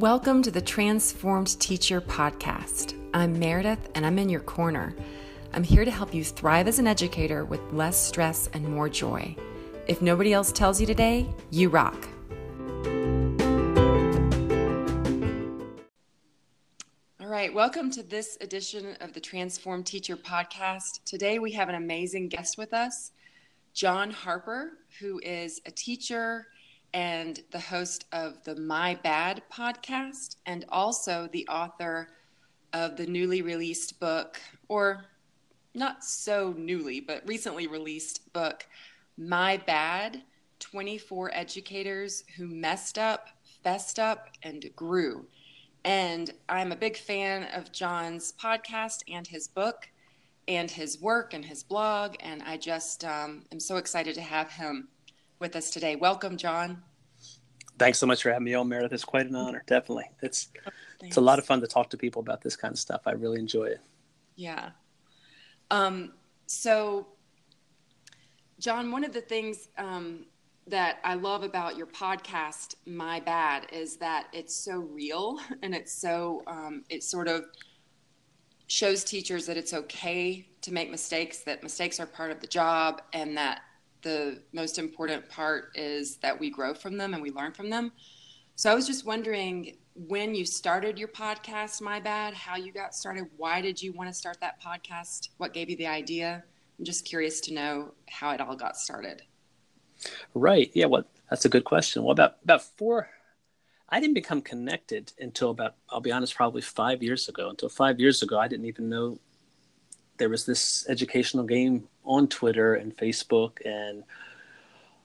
Welcome to the Transformed Teacher Podcast. I'm Meredith and I'm in your corner. I'm here to help you thrive as an educator with less stress and more joy. If nobody else tells you today, you rock. All right, welcome to this edition of the Transformed Teacher Podcast. Today we have an amazing guest with us, Jon Harper, who is a teacher and the host of the My Bad podcast, and also the author of the newly released book, or not so newly, but recently released book, My Bad 24 Educators Who Messed Up, Fessed Up, and Grew. And I'm a big fan of Jon's podcast and his book and his work and his blog. And I just um, am so excited to have him with us today. Welcome, Jon. Thanks so much for having me on, Meredith. It's quite an honor. Definitely, it's oh, it's a lot of fun to talk to people about this kind of stuff. I really enjoy it. Yeah. Um, so, Jon, one of the things um, that I love about your podcast, My Bad, is that it's so real and it's so um, it sort of shows teachers that it's okay to make mistakes, that mistakes are part of the job, and that the most important part is that we grow from them and we learn from them. So I was just wondering when you started your podcast, My Bad, how you got started. Why did you want to start that podcast? What gave you the idea? I'm just curious to know how it all got started. Right. Yeah. Well, that's a good question. Well, about about four, I didn't become connected until about I'll be honest, probably five years ago. Until five years ago, I didn't even know there was this educational game on Twitter and Facebook and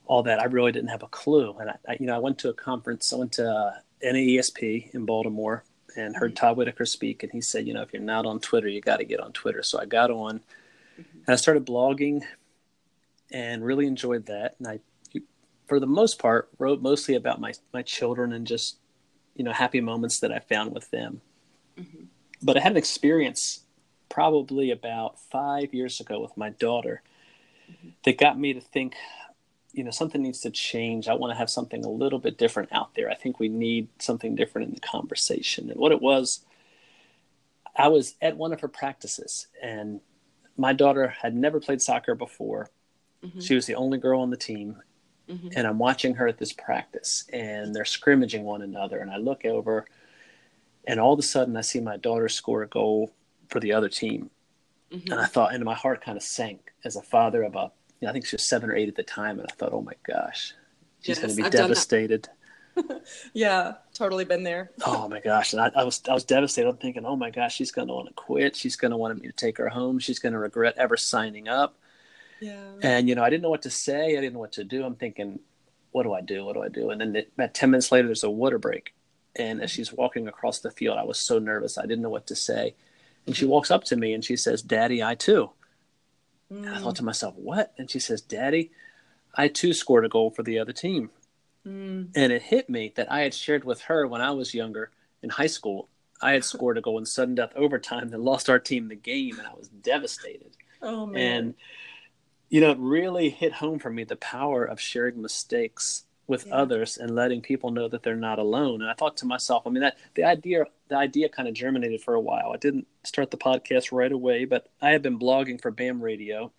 all that. I really didn't have a clue. And I, I you know, I went to a conference. I went to uh, NAESP in Baltimore and heard mm-hmm. Todd Whitaker speak, and he said, you know, if you're not on Twitter, you got to get on Twitter. So I got on, mm-hmm. and I started blogging, and really enjoyed that. And I, for the most part, wrote mostly about my my children and just, you know, happy moments that I found with them. Mm-hmm. But I had an experience probably about five years ago with my daughter mm-hmm. that got me to think you know something needs to change i want to have something a little bit different out there i think we need something different in the conversation and what it was i was at one of her practices and my daughter had never played soccer before mm-hmm. she was the only girl on the team mm-hmm. and i'm watching her at this practice and they're scrimmaging one another and i look over and all of a sudden i see my daughter score a goal for the other team. Mm-hmm. And I thought, and my heart kind of sank as a father of a, you know, I think she was seven or eight at the time. And I thought, oh my gosh, she's yes, going to be I've devastated. yeah, totally been there. oh my gosh. And I, I, was, I was devastated. I'm thinking, oh my gosh, she's going to want to quit. She's going to want me to take her home. She's going to regret ever signing up. Yeah. And, you know, I didn't know what to say. I didn't know what to do. I'm thinking, what do I do? What do I do? And then about 10 minutes later, there's a water break. And as she's walking across the field, I was so nervous. I didn't know what to say. And she walks up to me and she says, Daddy, I too. Mm. I thought to myself, what? And she says, Daddy, I too scored a goal for the other team. Mm. And it hit me that I had shared with her when I was younger in high school. I had scored a goal in sudden death overtime and lost our team the game, and I was devastated. Oh, man. And, you know, it really hit home for me the power of sharing mistakes with yeah. others and letting people know that they're not alone. And I thought to myself, I mean, that the idea, the idea kind of germinated for a while. I didn't start the podcast right away, but I had been blogging for BAM Radio,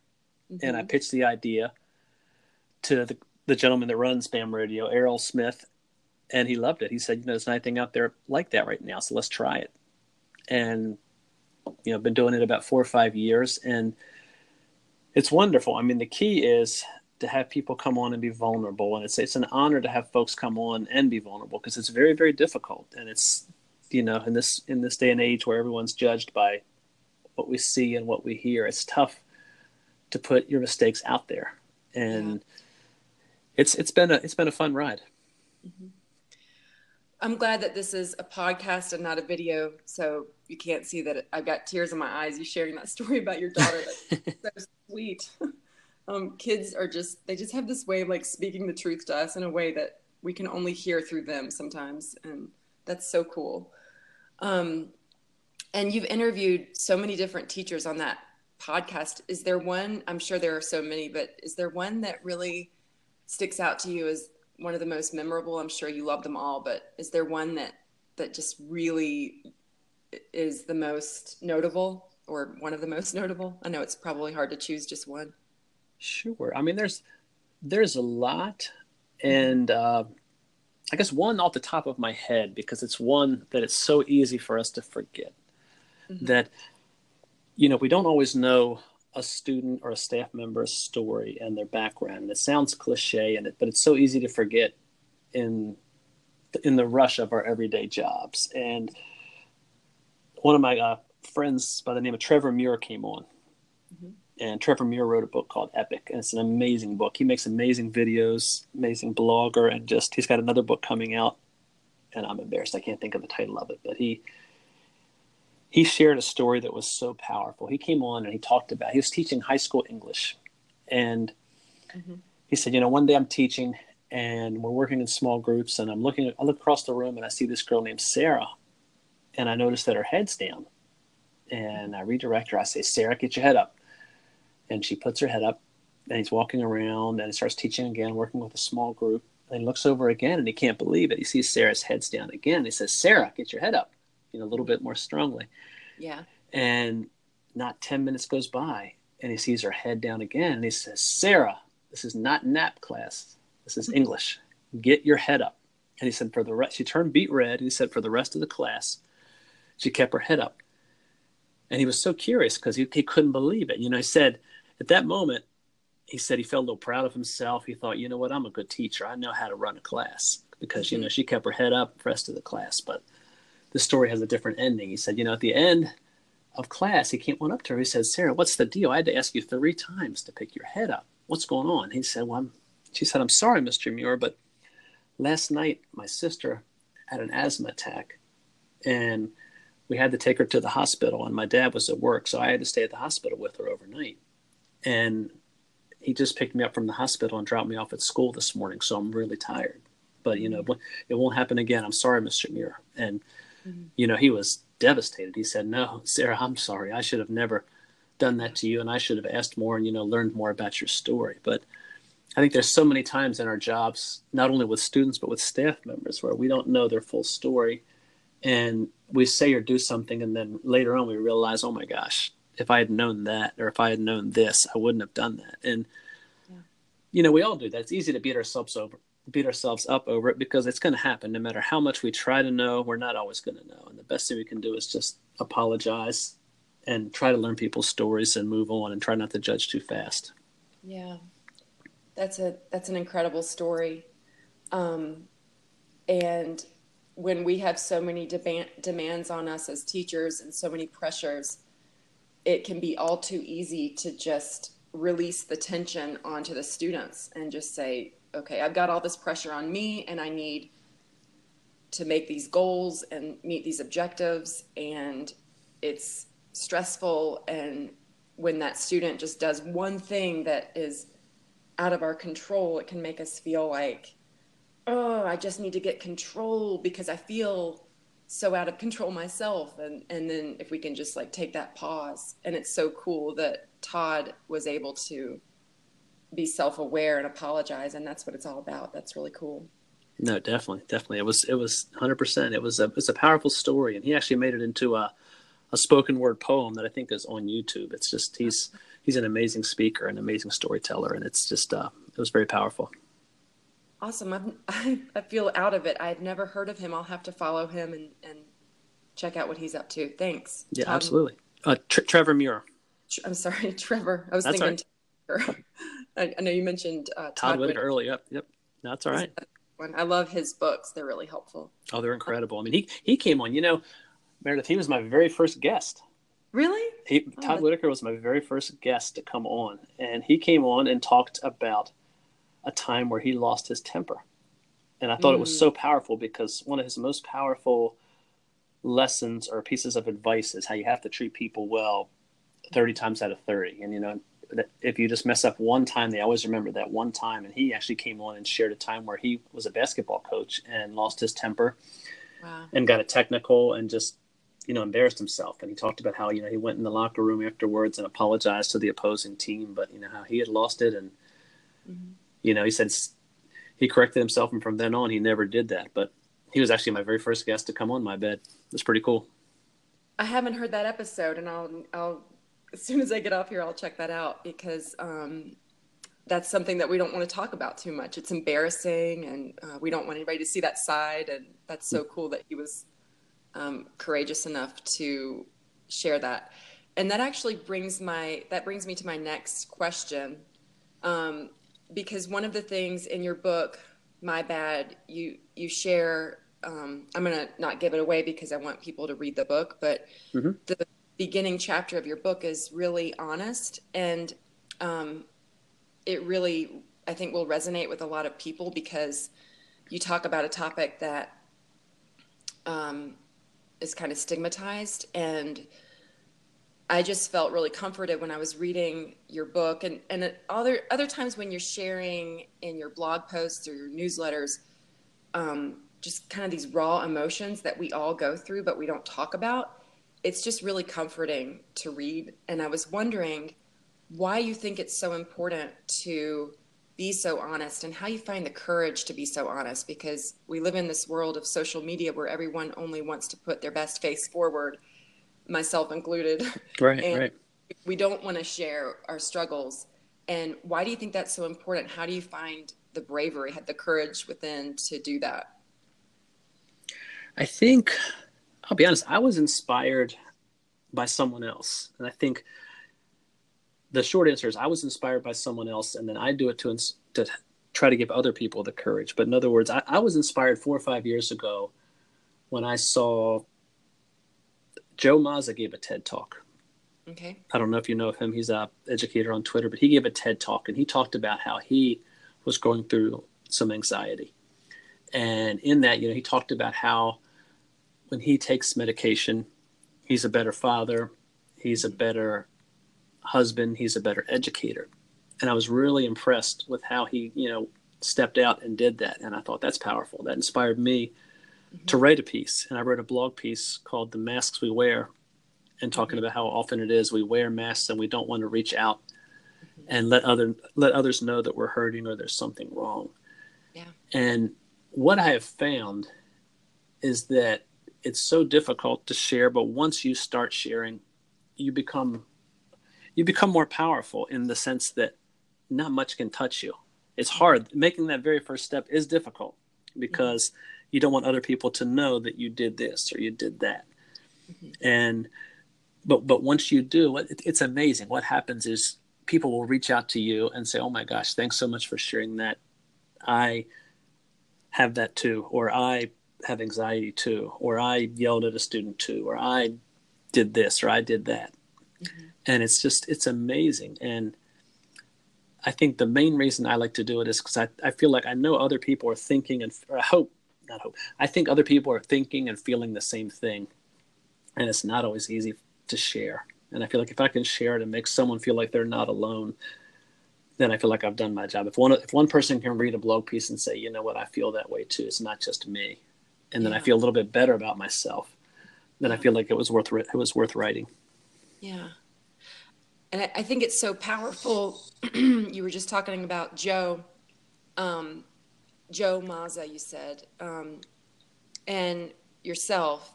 mm-hmm. and I mm-hmm. pitched the idea to the, the gentleman that runs BAM Radio, Errol Smith, and he loved it. He said, you know, there's nothing out there like that right now, so let's try it. And you know, I've been doing it about four or five years, and it's wonderful. I mean, the key is to have people come on and be vulnerable and it's it's an honor to have folks come on and be vulnerable because it's very very difficult and it's you know in this in this day and age where everyone's judged by what we see and what we hear it's tough to put your mistakes out there and yeah. it's it's been a it's been a fun ride mm-hmm. i'm glad that this is a podcast and not a video so you can't see that i've got tears in my eyes you sharing that story about your daughter that's so sweet um, kids are just they just have this way of like speaking the truth to us in a way that we can only hear through them sometimes and that's so cool um, and you've interviewed so many different teachers on that podcast is there one i'm sure there are so many but is there one that really sticks out to you as one of the most memorable i'm sure you love them all but is there one that that just really is the most notable or one of the most notable? I know it's probably hard to choose just one. Sure. I mean, there's there's a lot, and uh, I guess one off the top of my head because it's one that it's so easy for us to forget mm-hmm. that you know we don't always know a student or a staff member's story and their background. And it sounds cliche, and it, but it's so easy to forget in in the rush of our everyday jobs. And one of my uh, friends by the name of Trevor Muir came on. Mm-hmm. And Trevor Muir wrote a book called Epic, and it's an amazing book. He makes amazing videos, amazing blogger, and just he's got another book coming out. And I'm embarrassed I can't think of the title of it, but he he shared a story that was so powerful. He came on and he talked about he was teaching high school English, and mm-hmm. he said, you know, one day I'm teaching and we're working in small groups, and I'm looking I look across the room and I see this girl named Sarah, and I notice that her head's down, and I redirect her. I say, Sarah, get your head up, and she puts her head up, and he's walking around and he starts teaching again, working with a small group. And he looks over again and he can't believe it. He sees Sarah's head's down again. He says, Sarah, get your head up you know, a little bit more strongly. Yeah. And not 10 minutes goes by and he sees her head down again and he says, Sarah, this is not nap class. This is English. Get your head up. And he said, for the rest, she turned beet red. And he said, for the rest of the class, she kept her head up. And he was so curious because he, he couldn't believe it. You know, he said, at that moment, he said he felt a little proud of himself. He thought, you know what, I'm a good teacher. I know how to run a class because, mm-hmm. you know, she kept her head up the rest of the class. But the story has a different ending. He said, you know, at the end of class, he came one up to her. He said, Sarah, what's the deal? I had to ask you three times to pick your head up. What's going on? He said, well, I'm, she said, I'm sorry, Mr. Muir, but last night my sister had an asthma attack and we had to take her to the hospital and my dad was at work. So I had to stay at the hospital with her overnight. And he just picked me up from the hospital and dropped me off at school this morning. So I'm really tired, but you know, it won't happen again. I'm sorry, Mr. Muir. And Mm-hmm. You know, he was devastated. He said, No, Sarah, I'm sorry. I should have never done that to you. And I should have asked more and, you know, learned more about your story. But I think there's so many times in our jobs, not only with students, but with staff members, where we don't know their full story. And we say or do something, and then later on we realize, oh my gosh, if I had known that, or if I had known this, I wouldn't have done that. And, yeah. you know, we all do that. It's easy to beat ourselves over, beat ourselves up over it because it's going to happen no matter how much we try to know we're not always going to know and the best thing we can do is just apologize and try to learn people's stories and move on and try not to judge too fast yeah that's a that's an incredible story um, and when we have so many demand, demands on us as teachers and so many pressures it can be all too easy to just release the tension onto the students and just say okay, I've got all this pressure on me and I need to make these goals and meet these objectives and it's stressful. And when that student just does one thing that is out of our control it can make us feel like oh i just need to get control because i feel so out of control myself and and then if we can just like take that pause and it's so cool that todd was able to be self-aware and apologize and that's what it's all about. That's really cool. No definitely definitely. It was it was 100% it was a it's a powerful story and he actually made it into a a spoken word poem that i think is on youtube. It's just he's he's an amazing speaker an amazing storyteller and it's just uh it was very powerful awesome i i feel out of it i've never heard of him i'll have to follow him and and check out what he's up to thanks yeah Tom. absolutely uh, trevor muir i'm sorry trevor i was That's thinking right. I, I know you mentioned uh, Todd, Todd Whitaker early. Yep, yep. That's all right. One. I love his books. They're really helpful. Oh, they're incredible. I mean, he he came on. You know, Meredith. He was my very first guest. Really? He, oh, Todd Whitaker was my very first guest to come on, and he came on and talked about a time where he lost his temper, and I thought mm. it was mm. so powerful because one of his most powerful lessons or pieces of advice is how you have to treat people well 30 times out of 30 and you know if you just mess up one time, they always remember that one time. And he actually came on and shared a time where he was a basketball coach and lost his temper wow. and got a technical and just, you know, embarrassed himself. And he talked about how, you know, he went in the locker room afterwards and apologized to the opposing team, but, you know, how he had lost it. And, mm-hmm. You know, he said he corrected himself. And from then on, he never did that. But he was actually my very first guest to come on my bed. It's pretty cool. I haven't heard that episode, and I'll I'll as soon as I get off here, I'll check that out because um, that's something that we don't want to talk about too much. It's embarrassing, and uh, we don't want anybody to see that side. And that's so cool that he was um, courageous enough to share that. And that actually brings my that brings me to my next question, um, because one of the things in your book, my bad, you you share um, I'm going to not give it away because I want people to read the book, but mm-hmm. the beginning chapter of your book is really honest and um, it really, I think, will resonate with a lot of people because you talk about a topic that um, is kind of stigmatized and I just felt really comforted when I was reading your book and, and other other times when you're sharing in your blog posts or your newsletters, um, just kind of these raw emotions that we all go through, but we don't talk about. It's just really comforting to read. And I was wondering why you think it's so important to be so honest and how you find the courage to be so honest because we live in this world of social media where everyone only wants to put their best face forward, myself included. Right, and right. We don't want to share our struggles. And why do you think that's so important? How do you find the bravery, had the courage within to do that? I think, I'll be honest, I was inspired by someone else. And I think the short answer is I was inspired by someone else, and then I do it to, to try to give other people the courage. But in other words, I, I was inspired four or five years ago when I saw Joe Mazza gave a TED talk. Okay. I don't know if you know of him. He's a educator on Twitter, but he gave a TED talk and he talked about how he was going through some anxiety. And in that, you know, he talked about how when he takes medication, he's a better father, he's a mm-hmm. better husband, he's a better educator. And I was really impressed with how he, you know, stepped out and did that. And I thought that's powerful. That inspired me mm-hmm. to write a piece. And I wrote a blog piece called The Masks We Wear and talking mm-hmm. about how often it is we wear masks and we don't want to reach out mm-hmm. and let other let others know that we're hurting or there's something wrong. Yeah. And what I have found is that it's so difficult to share but once you start sharing you become you become more powerful in the sense that not much can touch you it's hard making that very first step is difficult because mm-hmm. You don't want other people to know that you did this or you did that mm-hmm. and but but once you do it, it's amazing what happens is people will reach out to you and say oh my gosh thanks so much for sharing that i have that too or i have anxiety too, or I yelled at a student too, or I did this or I did that. Mm-hmm. And it's just, it's amazing. And I think the main reason I like to do it is because I, I feel like I know other people are thinking and I hope, not hope, I think other people are thinking and feeling the same thing. And it's not always easy to share. And I feel like if I can share it and make someone feel like they're not alone, then I feel like I've done my job. If one if one person can read a blog piece and say, you know what, I feel that way too. It's not just me, and then yeah. I feel a little bit better about myself. Then I feel like it was worth it was worth writing. Yeah, and I think it's so powerful. you were just talking about Joe, um, Joe Mazza, you said, um, and yourself,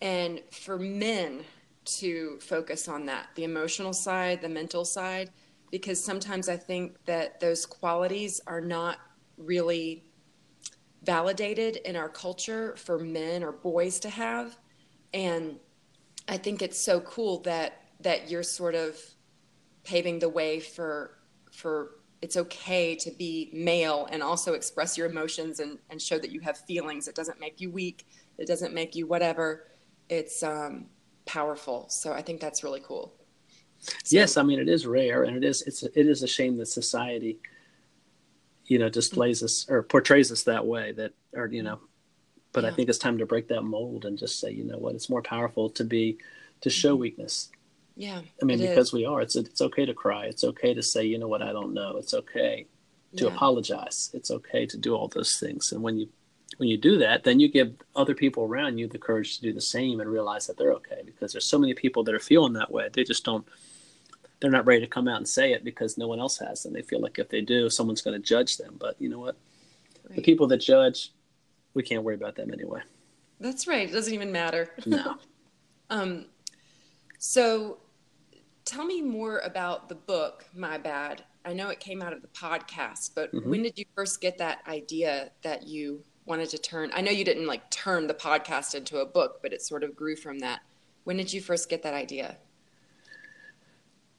and for men to focus on that, the emotional side, the mental side, because sometimes I think that those qualities are not really validated in our culture for men or boys to have and i think it's so cool that that you're sort of paving the way for for it's okay to be male and also express your emotions and, and show that you have feelings. It doesn't make you weak. It doesn't make you whatever. It's um, powerful. So i think that's really cool. So, yes i mean it is rare and it is it's it is a shame that society you know displays us or portrays us that way that or you know but yeah. i think it's time to break that mold and just say you know what it's more powerful to be to show mm-hmm. weakness yeah i mean because is. we are it's it's okay to cry it's okay to say you know what i don't know it's okay to yeah. apologize it's okay to do all those things and when you when you do that then you give other people around you the courage to do the same and realize that they're okay because there's so many people that are feeling that way they just don't they're not ready to come out and say it because no one else has and they feel like if they do someone's going to judge them but you know what right. the people that judge we can't worry about them anyway. That's right. It doesn't even matter. No. um, so tell me more about the book, My Bad. I know it came out of the podcast, but Mhm. when did you first get that idea that you wanted to turn? I know you didn't like turn the podcast into a book, but it sort of grew from that. When did you first get that idea?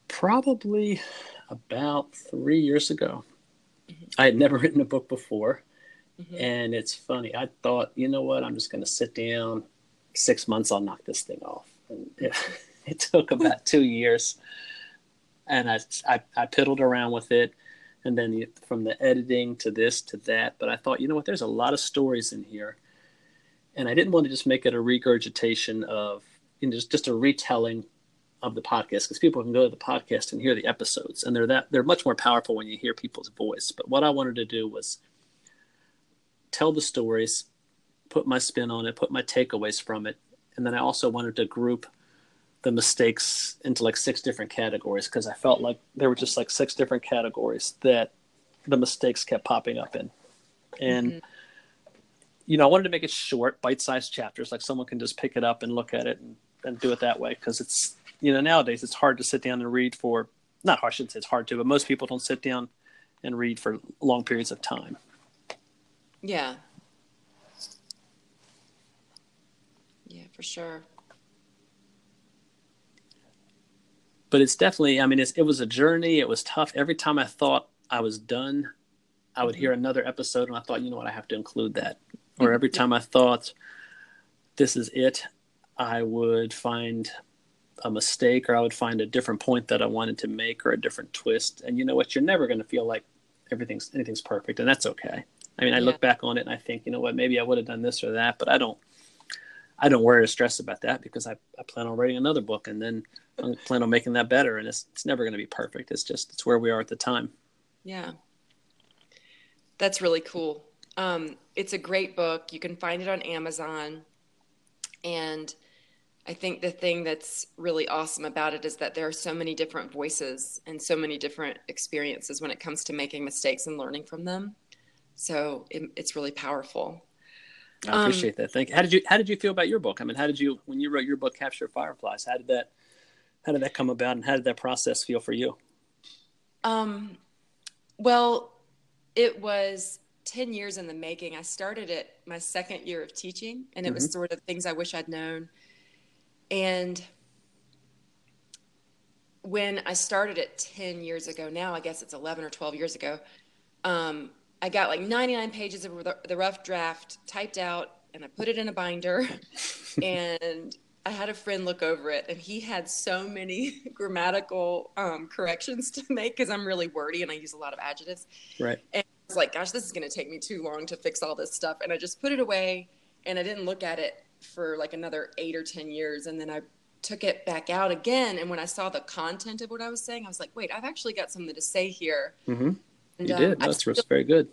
Probably about three years ago. I had never written a book before. Mhm. And it's funny. I thought, you know what? I'm just going to sit down. Six months, I'll knock this thing off. And it, it took about two years. And I, I, I piddled around with it. And then from the editing to this to that. But I thought, you know what? There's a lot of stories in here. And I didn't want to just make it a regurgitation of, you know, just, just a retelling of the podcast because people can go to the podcast and hear the episodes and they're that they're much more powerful when you hear people's voice but what i wanted to do was tell the stories put my spin on it put my takeaways from it and then i also wanted to group the mistakes into like six different categories because i felt like there were just like six different categories that the mistakes kept popping up in and Mhm. you know i wanted to make it short bite-sized chapters like someone can just pick it up and look at it and, and do it that way because it's you know nowadays it's hard to sit down and read for not i shouldn't say it's hard to but most people don't sit down and read for long periods of time Yeah. Yeah, for sure. But it's definitely i mean it's, it was a journey. It was tough. Every time i thought i was done i would hear another episode and i thought you know what? I have to include that. Or every time i thought this is it i would find a mistake or i would find a different point that i wanted to make or a different twist. And you know what? You're never going to feel like everything's anything's perfect and that's okay. I mean i Yeah. look back on it and i think you know what? Maybe i would have done this or that but i don't i don't worry or stress about that because i, I plan on writing another book and then I plan on making that better, and it's it's never going to be perfect. It's just it's where we are at the time. Yeah. That's really cool. Um, it's a great book. You can find it on Amazon. And I think the thing that's really awesome about it is that there are so many different voices and so many different experiences when it comes to making mistakes and learning from them. So it, it's really powerful. I Um, appreciate that. Thank you. How did you How did you feel about your book? I mean, how did you when you wrote your book, Capture Fireflies? How did that How did that come about, and how did that process feel for you? Um, well, it was 10 years in the making. I started it my second year of teaching, and it was sort of things I wish I'd known. And when I started it 10 years ago, now I guess it's 11 or 12 years ago, um, I got like 99 pages of the, rough draft typed out, and I put it in a binder. and I had a friend look over it, and he had so many grammatical um, corrections to make because I'm really wordy and I use a lot of adjectives. Right. And I was like, gosh, this is going to take me too long to fix all this stuff. And I just put it away and I didn't look at it for like another eight or 10 years. And then I took it back out again. And when I saw the content of what I was saying, I was like, wait, I've actually got something to say here. Mm-hmm. And, You um, did. I That's still- very good.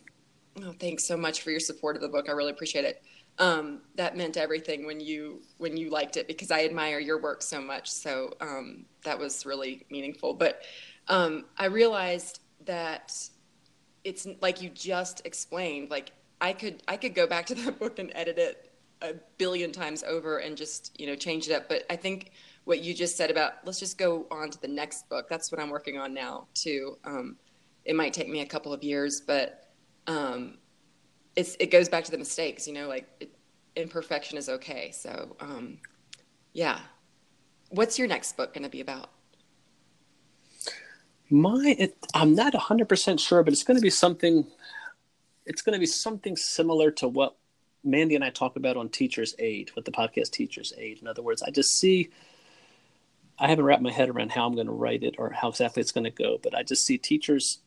Oh, thanks so much for your support of the book. I really appreciate it. Um, that meant everything when you when you liked it because I admire your work so much. So um, that was really meaningful. But um, I realized that it's like you just explained. Like I could I could go back to that book and edit it a billion times over and just you know change it up. But I think what you just said about let's just go on to the next book. That's what I'm working on now too. Um, it might take me a couple of years, but um, it's it goes back to the mistakes. You know, like it, imperfection is okay. So um, yeah. What's your next book going to be about? My, it, I'm not 100% sure, but it's going to be something. It's going to be something similar to what Mandy and I talk about on Teachers Aid with the podcast Teachers Aid. In other words, I just see. I haven't wrapped my head around how I'm going to write it or how exactly it's going to go, but I just see teachers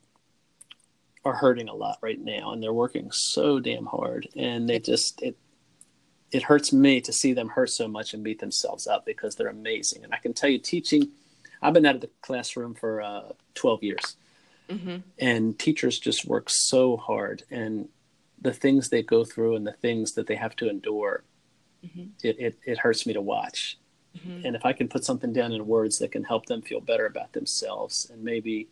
are hurting a lot right now, and they're working so damn hard, and they just it it hurts me to see them hurt so much and beat themselves up because they're amazing. And I can tell you, teaching, I've been out of the classroom for uh, 12 years, Mm-hmm. and teachers just work so hard, and the things they go through and the things that they have to endure, Mhm. it, it, it hurts me to watch. Mm-hmm. And if I can put something down in words that can help them feel better about themselves and maybe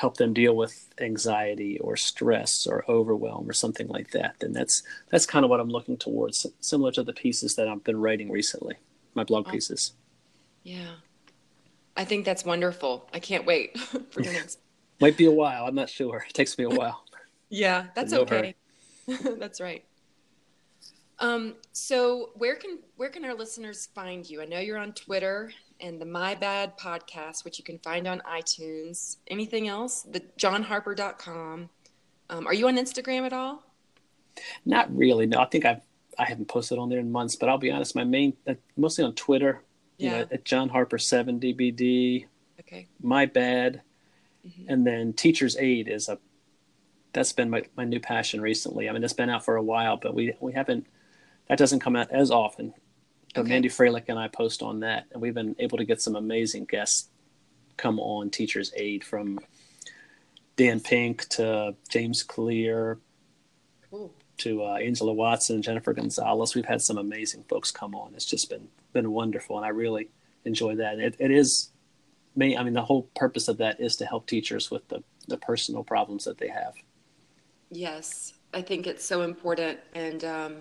help them deal with anxiety or stress or overwhelm or something like that, then that's that's kind of what I'm looking towards, similar to the pieces that I've been writing recently, my blog oh. pieces. Yeah. I think that's wonderful. I can't wait for your next. Might be a while. I'm not sure. It takes me a while. yeah, that's no okay. that's right. Um, so where can where can our listeners find you? I know you're on Twitter and the My Bad podcast, which you can find on iTunes. Anything else? The johnharper.com. Um, are you on Instagram at all? Not really. No, I think I've I haven't posted on there in months. But I'll be honest, my main uh, mostly on Twitter. Yeah. You know, at Jon Harper seven DBD. Okay. My bad. Mm-hmm. And then Teacher's Aid is a that's been my, my new passion recently. I mean, it's been out for a while, but we we haven't that doesn't come out as often. Okay. Mandy Froehlich and I post on that, and we've been able to get some amazing guests come on Teacher's Aid from Dan Pink to James Clear cool. to uh, Angela Watson, Jennifer Gonzalez. We've had some amazing folks come on. It's just been been wonderful, and I really enjoy that. It, it is me. I mean, the whole purpose of that is to help teachers with the the personal problems that they have. Yes, I think it's so important, and um,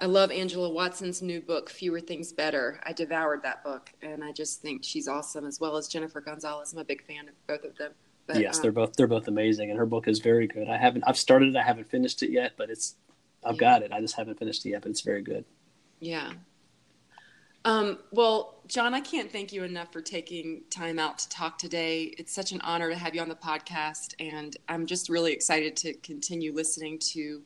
I love Angela Watson's new book, Fewer Things Better. I devoured that book, and I just think she's awesome, as well as Jennifer Gonzalez. I'm a big fan of both of them. But, yes, um, they're both they're both amazing, and her book is very good. I haven't I've started it, I haven't finished it yet, but it's I've yeah. got it. I just haven't finished it yet, but it's very good. Yeah. Um, well, Jon, I can't thank you enough for taking time out to talk today. It's such an honor to have you on the podcast, and I'm just really excited to continue listening to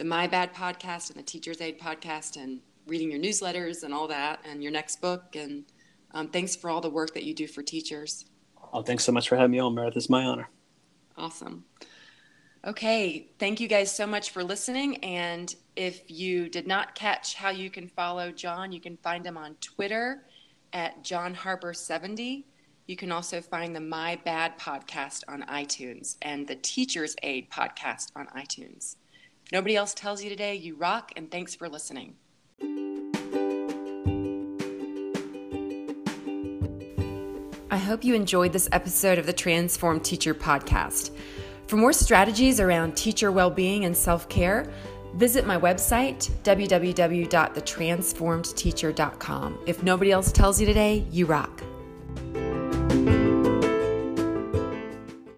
the My Bad podcast and the Teacher's Aid podcast and reading your newsletters and all that and your next book. And um, thanks for all the work that you do for teachers. Oh, thanks so much for having me on, Meredith. It's my honor. Awesome. Okay, thank you guys so much for listening. And if you did not catch how you can follow Jon, you can find him on Twitter at Jon Harper 70. You can also find the My Bad podcast on iTunes and the Teacher's Aid podcast on iTunes nobody else tells you today, you rock, and thanks for listening. I hope you enjoyed this episode of the Transform Teacher podcast. For more strategies around teacher well being and self care, visit my website, www.thetransformedteacher.com. If nobody else tells you today, you rock.